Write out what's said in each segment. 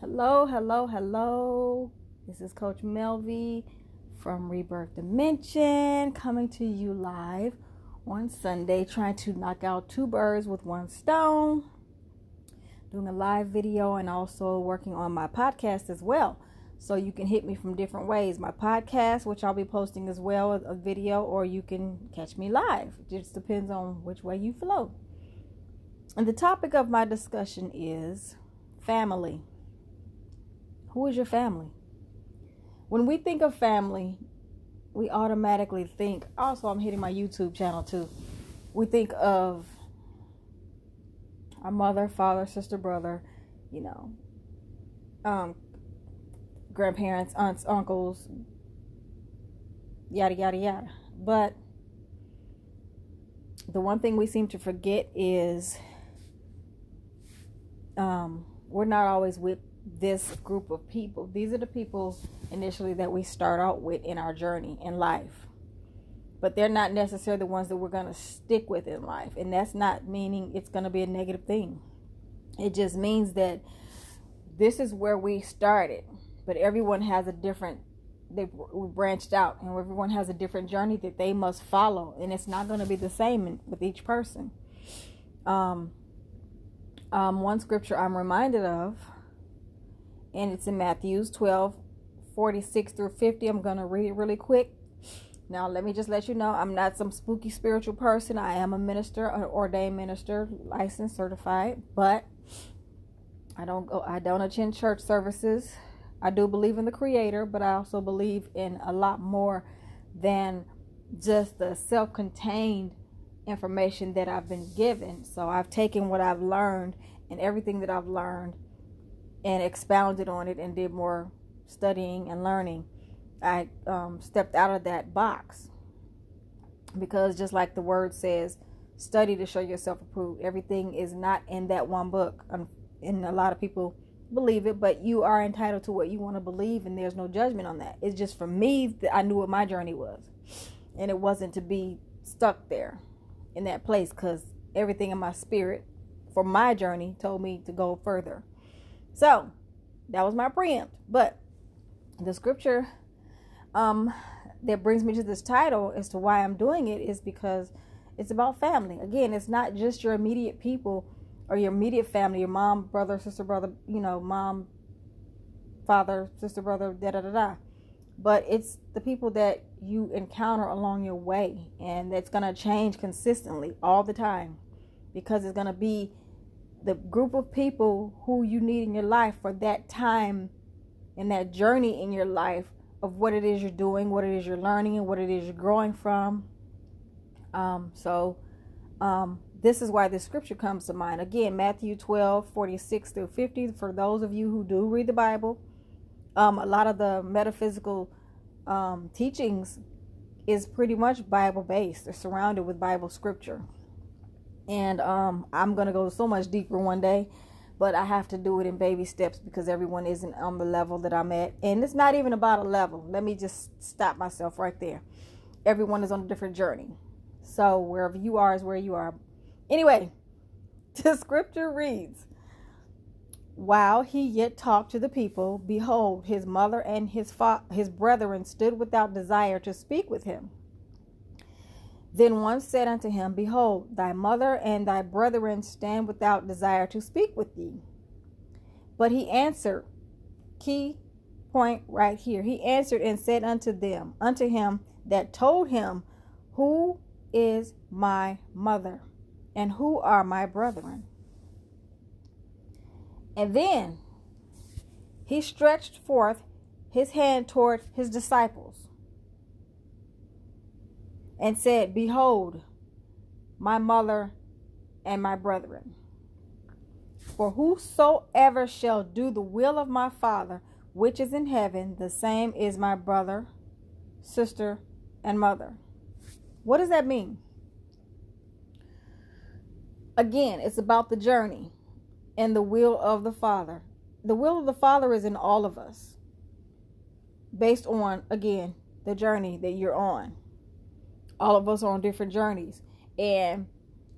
Hello, hello, hello. This is Coach Melvy from Rebirth Dimension coming to you live on Sunday, trying to knock out two birds with one stone. Doing a live video and also working on my podcast as well. So you can hit me from different ways. My podcast, which I'll be posting as well, a video, or you can catch me live. It just depends on which way you flow. And the topic of my discussion is family. Who is your family? When we think of family, we automatically think, also, I'm hitting my YouTube channel too. We think of our mother, father, sister, brother, you know, um, grandparents, aunts, uncles, yada, yada, yada. But the one thing we seem to forget is um, we're not always with this group of people. These are the people initially that we start out with in our journey in life. But they're not necessarily the ones that we're going to stick with in life. And that's not meaning it's going to be a negative thing. It just means that this is where we started. But everyone has a different, they branched out, and everyone has a different journey that they must follow. And it's not going to be the same with each person. Um, um, one scripture I'm reminded of and it's in Matthews 12 46 through 50. I'm going to read it really quick. Now, let me just let you know I'm not some spooky spiritual person. I am a minister, an ordained minister, licensed, certified, but I don't go I don't attend church services. I do believe in the creator, but I also believe in a lot more than just the self-contained information that I've been given. So I've taken what I've learned and everything that I've learned and expounded on it and did more studying and learning. I um, stepped out of that box because, just like the word says, study to show yourself approved. Everything is not in that one book, and a lot of people believe it, but you are entitled to what you want to believe, and there's no judgment on that. It's just for me that I knew what my journey was, and it wasn't to be stuck there in that place because everything in my spirit for my journey told me to go further. So that was my preempt. But the scripture um, that brings me to this title as to why I'm doing it is because it's about family. Again, it's not just your immediate people or your immediate family, your mom, brother, sister, brother, you know, mom, father, sister, brother, da da da da. But it's the people that you encounter along your way, and that's going to change consistently all the time because it's going to be the group of people who you need in your life for that time and that journey in your life of what it is you're doing, what it is you're learning, and what it is you're growing from. Um, so, um, this is why this scripture comes to mind. Again, Matthew 12, 46 through 50. For those of you who do read the Bible, um, a lot of the metaphysical um, teachings is pretty much Bible based. They're surrounded with Bible scripture and um, I'm gonna go so much deeper one day, but I have to do it in baby steps because everyone isn't on the level that I'm at, and it's not even about a level. Let me just stop myself right there. Everyone is on a different journey, so wherever you are is where you are. Anyway, the scripture reads. While he yet talked to the people, behold, his mother and his fa- his brethren stood without desire to speak with him. Then one said unto him, Behold, thy mother and thy brethren stand without desire to speak with thee. But he answered, key point right here. He answered and said unto them, unto him that told him, Who is my mother? And who are my brethren? And then he stretched forth his hand toward his disciples and said, Behold, my mother and my brethren. For whosoever shall do the will of my Father, which is in heaven, the same is my brother, sister, and mother. What does that mean? Again, it's about the journey and the will of the Father. The will of the Father is in all of us, based on, again, the journey that you're on all of us are on different journeys and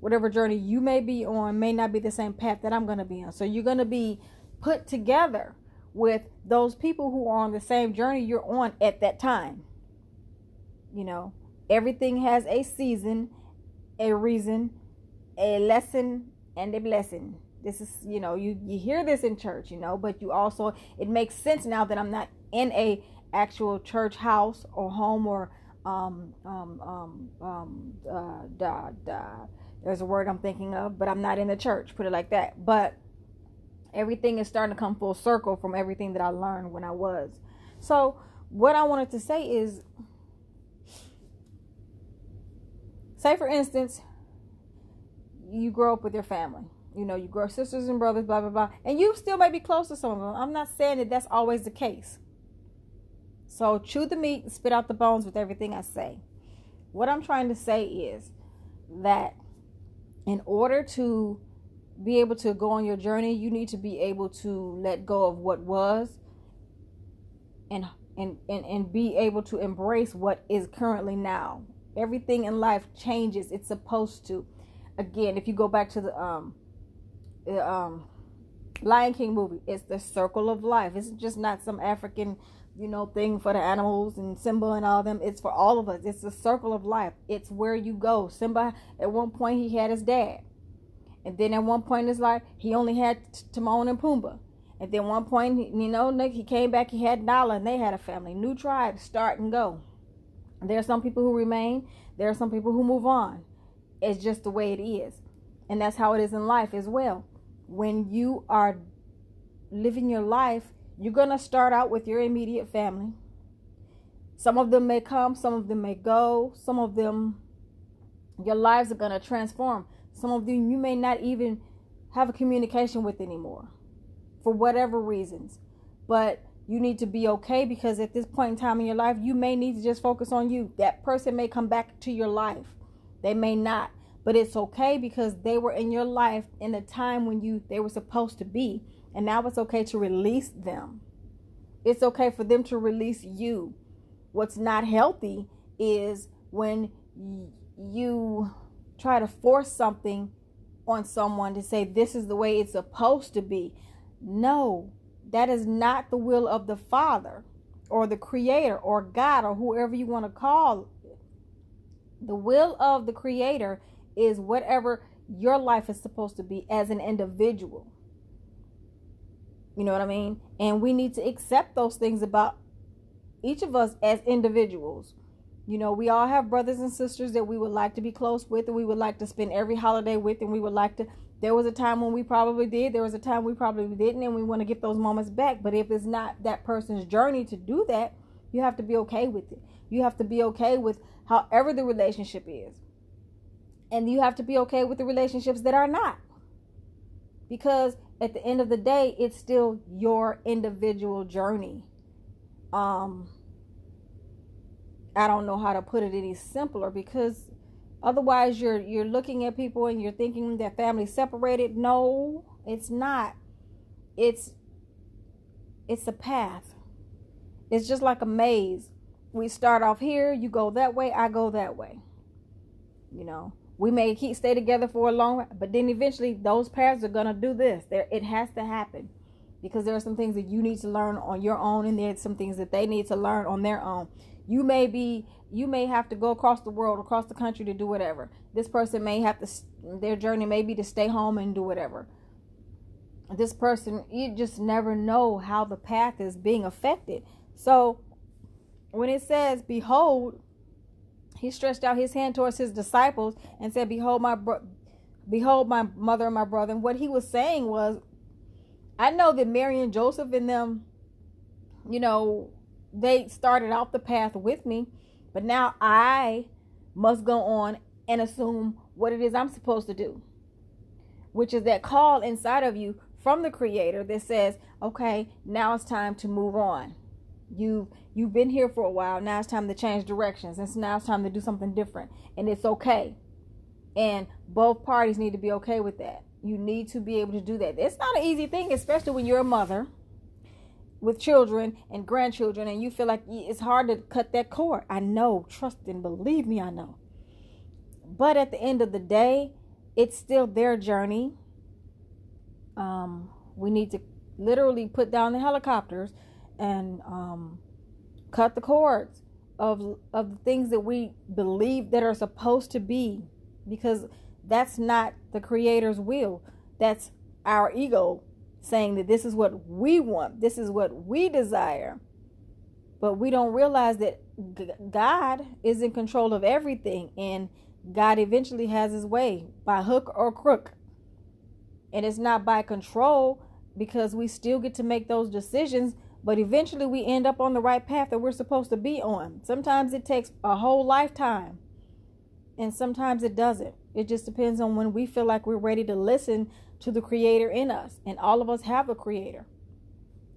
whatever journey you may be on may not be the same path that I'm going to be on. So you're going to be put together with those people who are on the same journey you're on at that time. You know, everything has a season, a reason, a lesson, and a blessing. This is, you know, you you hear this in church, you know, but you also it makes sense now that I'm not in a actual church house or home or um um um um uh, da, da. there's a word I'm thinking of, but I'm not in the church, put it like that. But everything is starting to come full circle from everything that I learned when I was. So, what I wanted to say is say for instance, you grow up with your family. You know, you grow sisters and brothers, blah blah blah, and you still may be close to some of them. I'm not saying that that's always the case. So chew the meat, spit out the bones with everything I say. What I'm trying to say is that in order to be able to go on your journey, you need to be able to let go of what was and and and, and be able to embrace what is currently now. Everything in life changes. It's supposed to. Again, if you go back to the um the um Lion King movie, it's the circle of life. It's just not some African, you know, thing for the animals and Simba and all them. It's for all of us. It's the circle of life. It's where you go. Simba at one point he had his dad and then at one point in his life, he only had Timon and Pumbaa. And then one point, you know, Nick, he came back, he had Nala, and they had a family. New tribe, start and go. There are some people who remain. There are some people who move on. It's just the way it is. And that's how it is in life as well. When you are living your life, you're going to start out with your immediate family. Some of them may come, some of them may go, some of them, your lives are going to transform. Some of them you may not even have a communication with anymore for whatever reasons. But you need to be okay because at this point in time in your life, you may need to just focus on you. That person may come back to your life, they may not. But it's okay because they were in your life in the time when you they were supposed to be. And now it's okay to release them. It's okay for them to release you. What's not healthy is when you try to force something on someone to say this is the way it's supposed to be. No, that is not the will of the Father or the Creator or God or whoever you want to call it. The will of the Creator is whatever your life is supposed to be as an individual. You know what I mean? And we need to accept those things about each of us as individuals. You know, we all have brothers and sisters that we would like to be close with and we would like to spend every holiday with and we would like to there was a time when we probably did, there was a time we probably didn't and we want to get those moments back. But if it's not that person's journey to do that, you have to be okay with it. You have to be okay with however the relationship is. And you have to be okay with the relationships that are not. Because at the end of the day, it's still your individual journey. Um I don't know how to put it any simpler because otherwise you're you're looking at people and you're thinking that family separated. No, it's not. It's it's a path. It's just like a maze. We start off here, you go that way, I go that way. You know, we may keep stay together for a long, but then eventually those paths are gonna do this. There, it has to happen because there are some things that you need to learn on your own, and there's some things that they need to learn on their own. You may be you may have to go across the world, across the country to do whatever. This person may have to their journey may be to stay home and do whatever. This person, you just never know how the path is being affected. So when it says, "Behold," he stretched out his hand towards his disciples and said, "Behold my bro- behold my mother and my brother." And what he was saying was, I know that Mary and Joseph and them, you know, they started off the path with me, but now I must go on and assume what it is I'm supposed to do, which is that call inside of you from the creator that says, "Okay, now it's time to move on. You've you've been here for a while. Now it's time to change directions. And so now it's time to do something different, and it's okay." And both parties need to be okay with that. You need to be able to do that. It's not an easy thing, especially when you're a mother with children and grandchildren and you feel like it's hard to cut that cord. I know, trust and believe me, I know. But at the end of the day, it's still their journey. Um, we need to literally put down the helicopters and um, cut the cords of of the things that we believe that are supposed to be because that's not the creator's will that's our ego saying that this is what we want this is what we desire but we don't realize that God is in control of everything and God eventually has his way by hook or crook. And it's not by control because we still get to make those decisions, but eventually we end up on the right path that we're supposed to be on. Sometimes it takes a whole lifetime, and sometimes it doesn't. It just depends on when we feel like we're ready to listen to the creator in us, and all of us have a creator.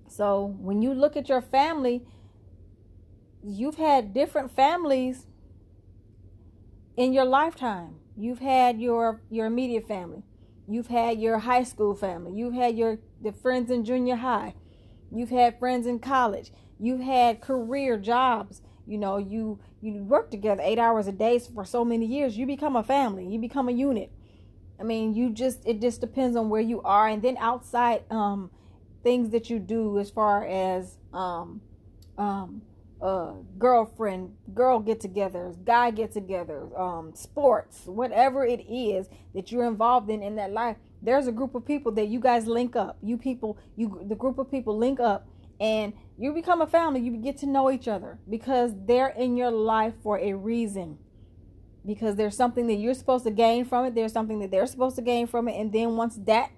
So when you look at your family, you've had different families in your lifetime. You've had your your immediate family. You've had your high school family. You've had your the friends in junior high. You've had friends in college. You've had career jobs. You know, you you work together 8 hours a day for so many years. You become a family. You become a unit. I mean, you just it just depends on where you are and then outside um things that you do as far as um um uh, girlfriend, girl get togethers, guy get togethers, um, sports, whatever it is that you're involved in in that life, there's a group of people that you guys link up. You people, you the group of people link up and you become a family. You get to know each other because they're in your life for a reason. Because there's something that you're supposed to gain from it, there's something that they're supposed to gain from it, and then once that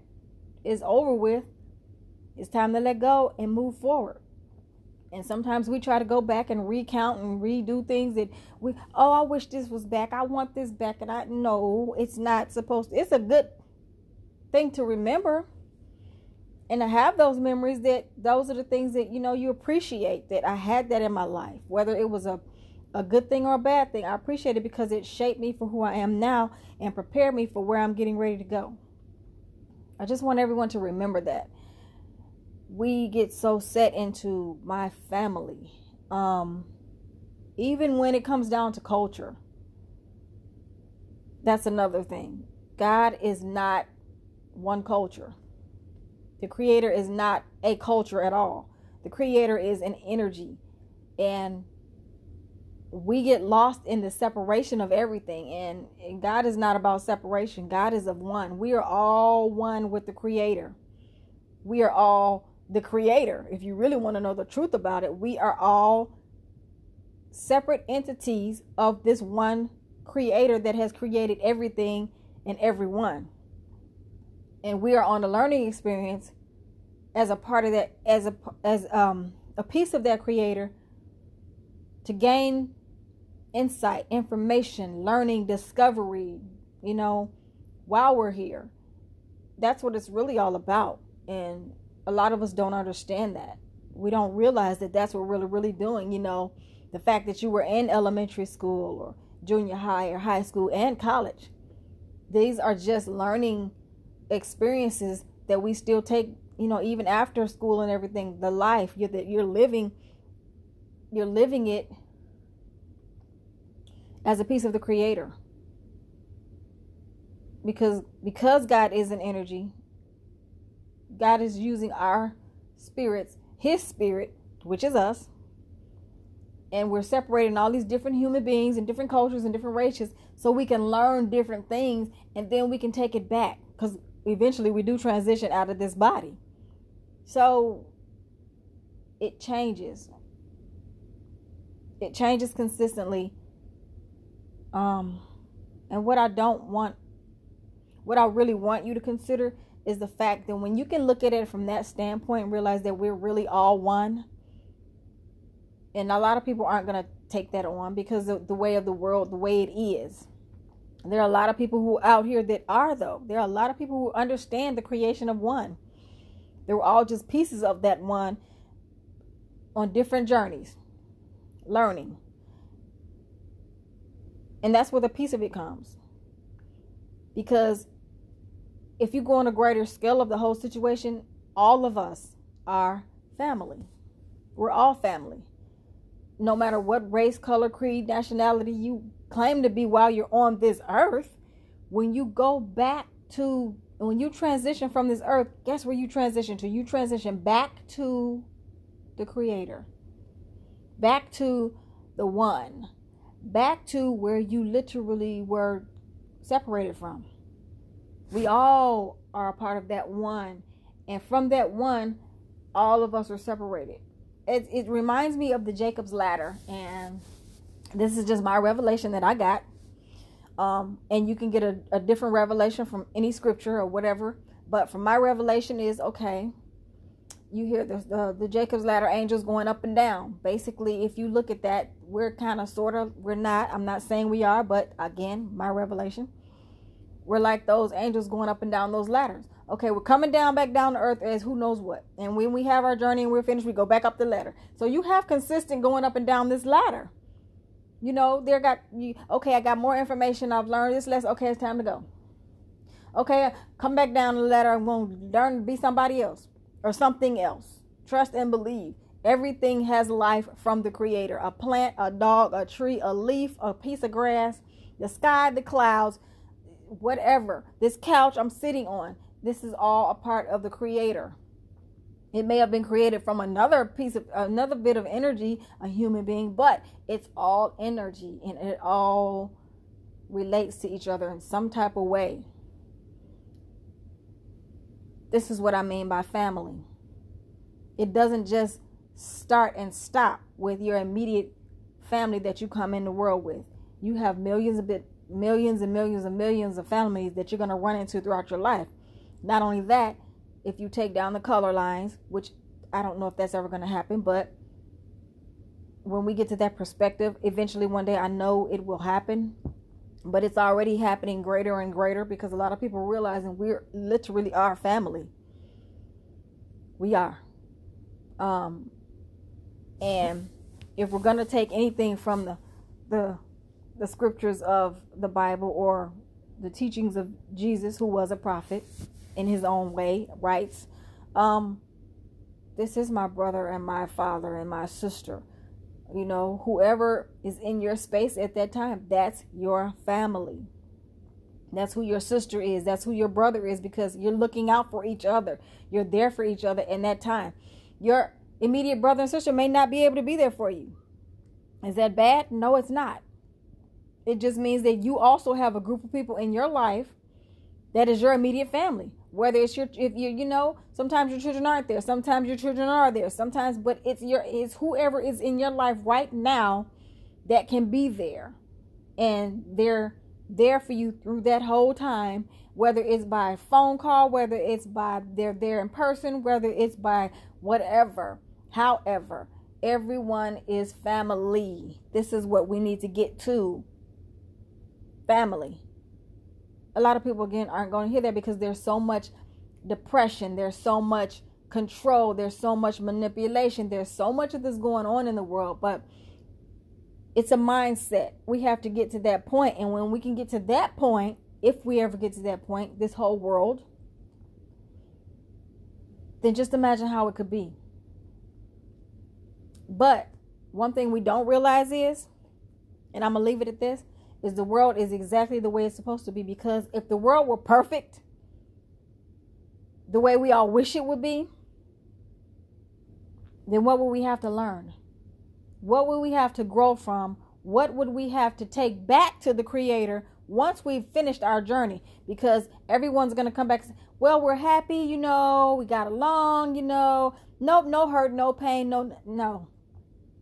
is over with, it's time to let go and move forward. And sometimes we try to go back and recount and redo things that we oh I wish this was back. I want this back and I know it's not supposed to. It's a good thing to remember and to have those memories that those are the things that you know you appreciate that I had that in my life. Whether it was a a good thing or a bad thing, I appreciate it because it shaped me for who I am now and prepared me for where I'm getting ready to go. I just want everyone to remember that we get so set into my family. Um, even when it comes down to culture, that's another thing. God is not one culture. The creator is not a culture at all. The creator is an energy. And we get lost in the separation of everything. And, God is not about separation, God is of one. We are all one with the creator. We are all the creator. If you really want to know the truth about it, we are all separate entities of this one creator that has created everything and everyone. And we are on a learning experience as a part of that as a as um a piece of that creator to gain insight, information, learning, discovery, you know, while we're here. That's what it's really all about. And a lot of us don't understand that. We don't realize that that's what we're really, really doing. You know, the fact that you were in elementary school or junior high or high school and college. These are just learning experiences that we still take, you know, even after school and everything, the life you're, that you're living, you're living it as a piece of the creator. Because because God is an energy, God is using our spirits, His spirit, which is us, and we're separating all these different human beings and different cultures and different races so we can learn different things and then we can take it back because eventually we do transition out of this body. So it changes. It changes consistently. Um, and what I don't want, what I really want you to consider is the fact that when you can look at it from that standpoint and realize that we're really all one, and a lot of people aren't going to take that on because of the way of the world, the way it is. There are a lot of people who out here that are though. There are a lot of people who understand the creation of one. They were all just pieces of that one on different journeys, learning. And that's where the piece of it comes. Because if you go on a greater scale of the whole situation, all of us are family. We're all family. No matter what race, color, creed, nationality you claim to be while you're on this earth, when you go back to when you transition from this earth, guess where you transition to? You transition back to the Creator, back to the One, back to where you literally were separated from. We all are a part of that one. And from that one, all of us are separated. It, it reminds me of the Jacob's ladder. And this is just my revelation that I got. Um, and you can get a, a different revelation from any scripture or whatever. But from my revelation is okay, you hear the, the, the Jacob's ladder angels going up and down. Basically, if you look at that, we're kind of sort of, we're not. I'm not saying we are, but again, my revelation. We're like those angels going up and down those ladders. Okay, we're coming down back down to earth as who knows what. And when we have our journey and we're finished, we go back up the ladder. So you have consistent going up and down this ladder. You know, there got you okay, I got more information, I've learned this less. Okay, it's time to go. Okay, come back down the ladder, I'm gonna learn to be somebody else or something else. Trust and believe. Everything has life from the creator. A plant, a dog, a tree, a leaf, a piece of grass, the sky, the clouds, whatever. This couch I'm sitting on. This is all a part of the creator. It may have been created from another piece of another bit of energy, a human being, but it's all energy and it all relates to each other in some type of way. This is what I mean by family. It doesn't just start and stop with your immediate family that you come in the world with. You have millions of millions and millions and millions of families that you're going to run into throughout your life. Not only that, if you take down the color lines, which I don't know if that's ever going to happen, but when we get to that perspective, eventually one day I know it will happen, but it's already happening greater and greater because a lot of people realizing we're literally our family. We are. Um, and if we're going to take anything from the the the scriptures of the Bible or the teachings of Jesus, who was a prophet, in his own way writes, um, This is my brother and my father and my sister. You know, whoever is in your space at that time, that's your family. That's who your sister is. That's who your brother is because you're looking out for each other. You're there for each other in that time. Your immediate brother and sister may not be able to be there for you. Is that bad? No, it's not. It just means that you also have a group of people in your life that is your immediate family whether it's your if you you know sometimes your children aren't there sometimes your children are there sometimes but it's your it's whoever is in your life right now that can be there. And they're there for you through that whole time whether it's by phone call whether it's by they're there in person whether it's by whatever. However everyone is family. This is what we need to get to. Family a lot of people again aren't going to hear that because there's so much depression, there's so much control, there's so much manipulation, there's so much of this going on in the world, but it's a mindset. We have to get to that point, and when we can get to that point, if we ever get to that point, this whole world, then just imagine how it could be. But one thing we don't realize is, and I'm gonna leave it at this is the world is exactly the way it's supposed to be because if the world were perfect the way we all wish it would be then what would we have to learn? What would we have to grow from? What would we have to take back to the creator once we've finished our journey? Because everyone's going to come back and say, well we're happy you know we got along you know. Nope no hurt no pain no no.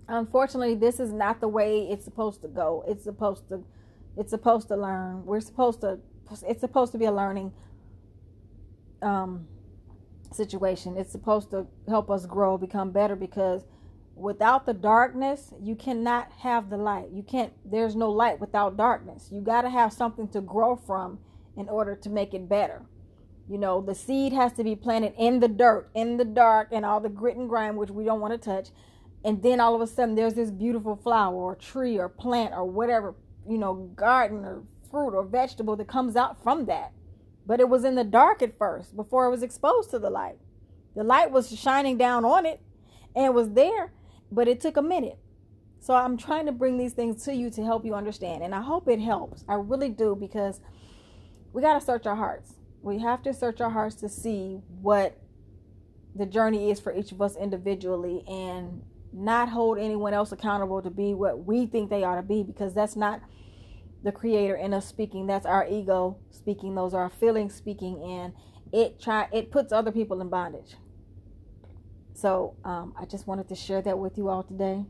Unfortunately this is not the way it's supposed to go. It's supposed to it's supposed to learn. We're supposed to. It's supposed to be a learning um, situation. It's supposed to help us grow, become better. Because without the darkness, you cannot have the light. You can't. There's no light without darkness. You got to have something to grow from in order to make it better. You know, the seed has to be planted in the dirt, in the dark, and all the grit and grime, which we don't want to touch. And then all of a sudden, there's this beautiful flower or tree or plant or whatever you know, garden or fruit or vegetable that comes out from that. But it was in the dark at first before it was exposed to the light. The light was shining down on it and it was there, but it took a minute. So I'm trying to bring these things to you to help you understand. And I hope it helps. I really do because we got to search our hearts. We have to search our hearts to see what the journey is for each of us individually and not hold anyone else accountable to be what we think they ought to be because that's not the creator in us speaking. That's our ego speaking. Those are our feelings speaking and it try it puts other people in bondage. So um, i just wanted to share that with you all today.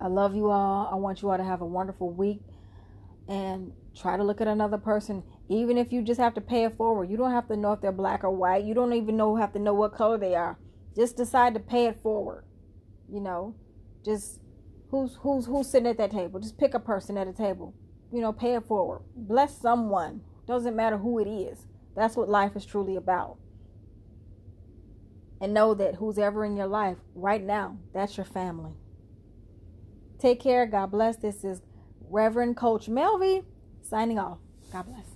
I love you all. I want you all to have a wonderful week and try to look at another person. Even if you just have to pay it forward you don't have to know if they're black or white. You don't even know have to know what color they are. Just decide to pay it forward you know, just who's who's who's sitting at that table. Just pick a person at a table. You know, pay it forward. Bless someone. Doesn't matter who it is. That's what life is truly about. And know that who's ever in your life right now, that's your family. Take care. God bless. This is Reverend Coach Melvy signing off. God bless.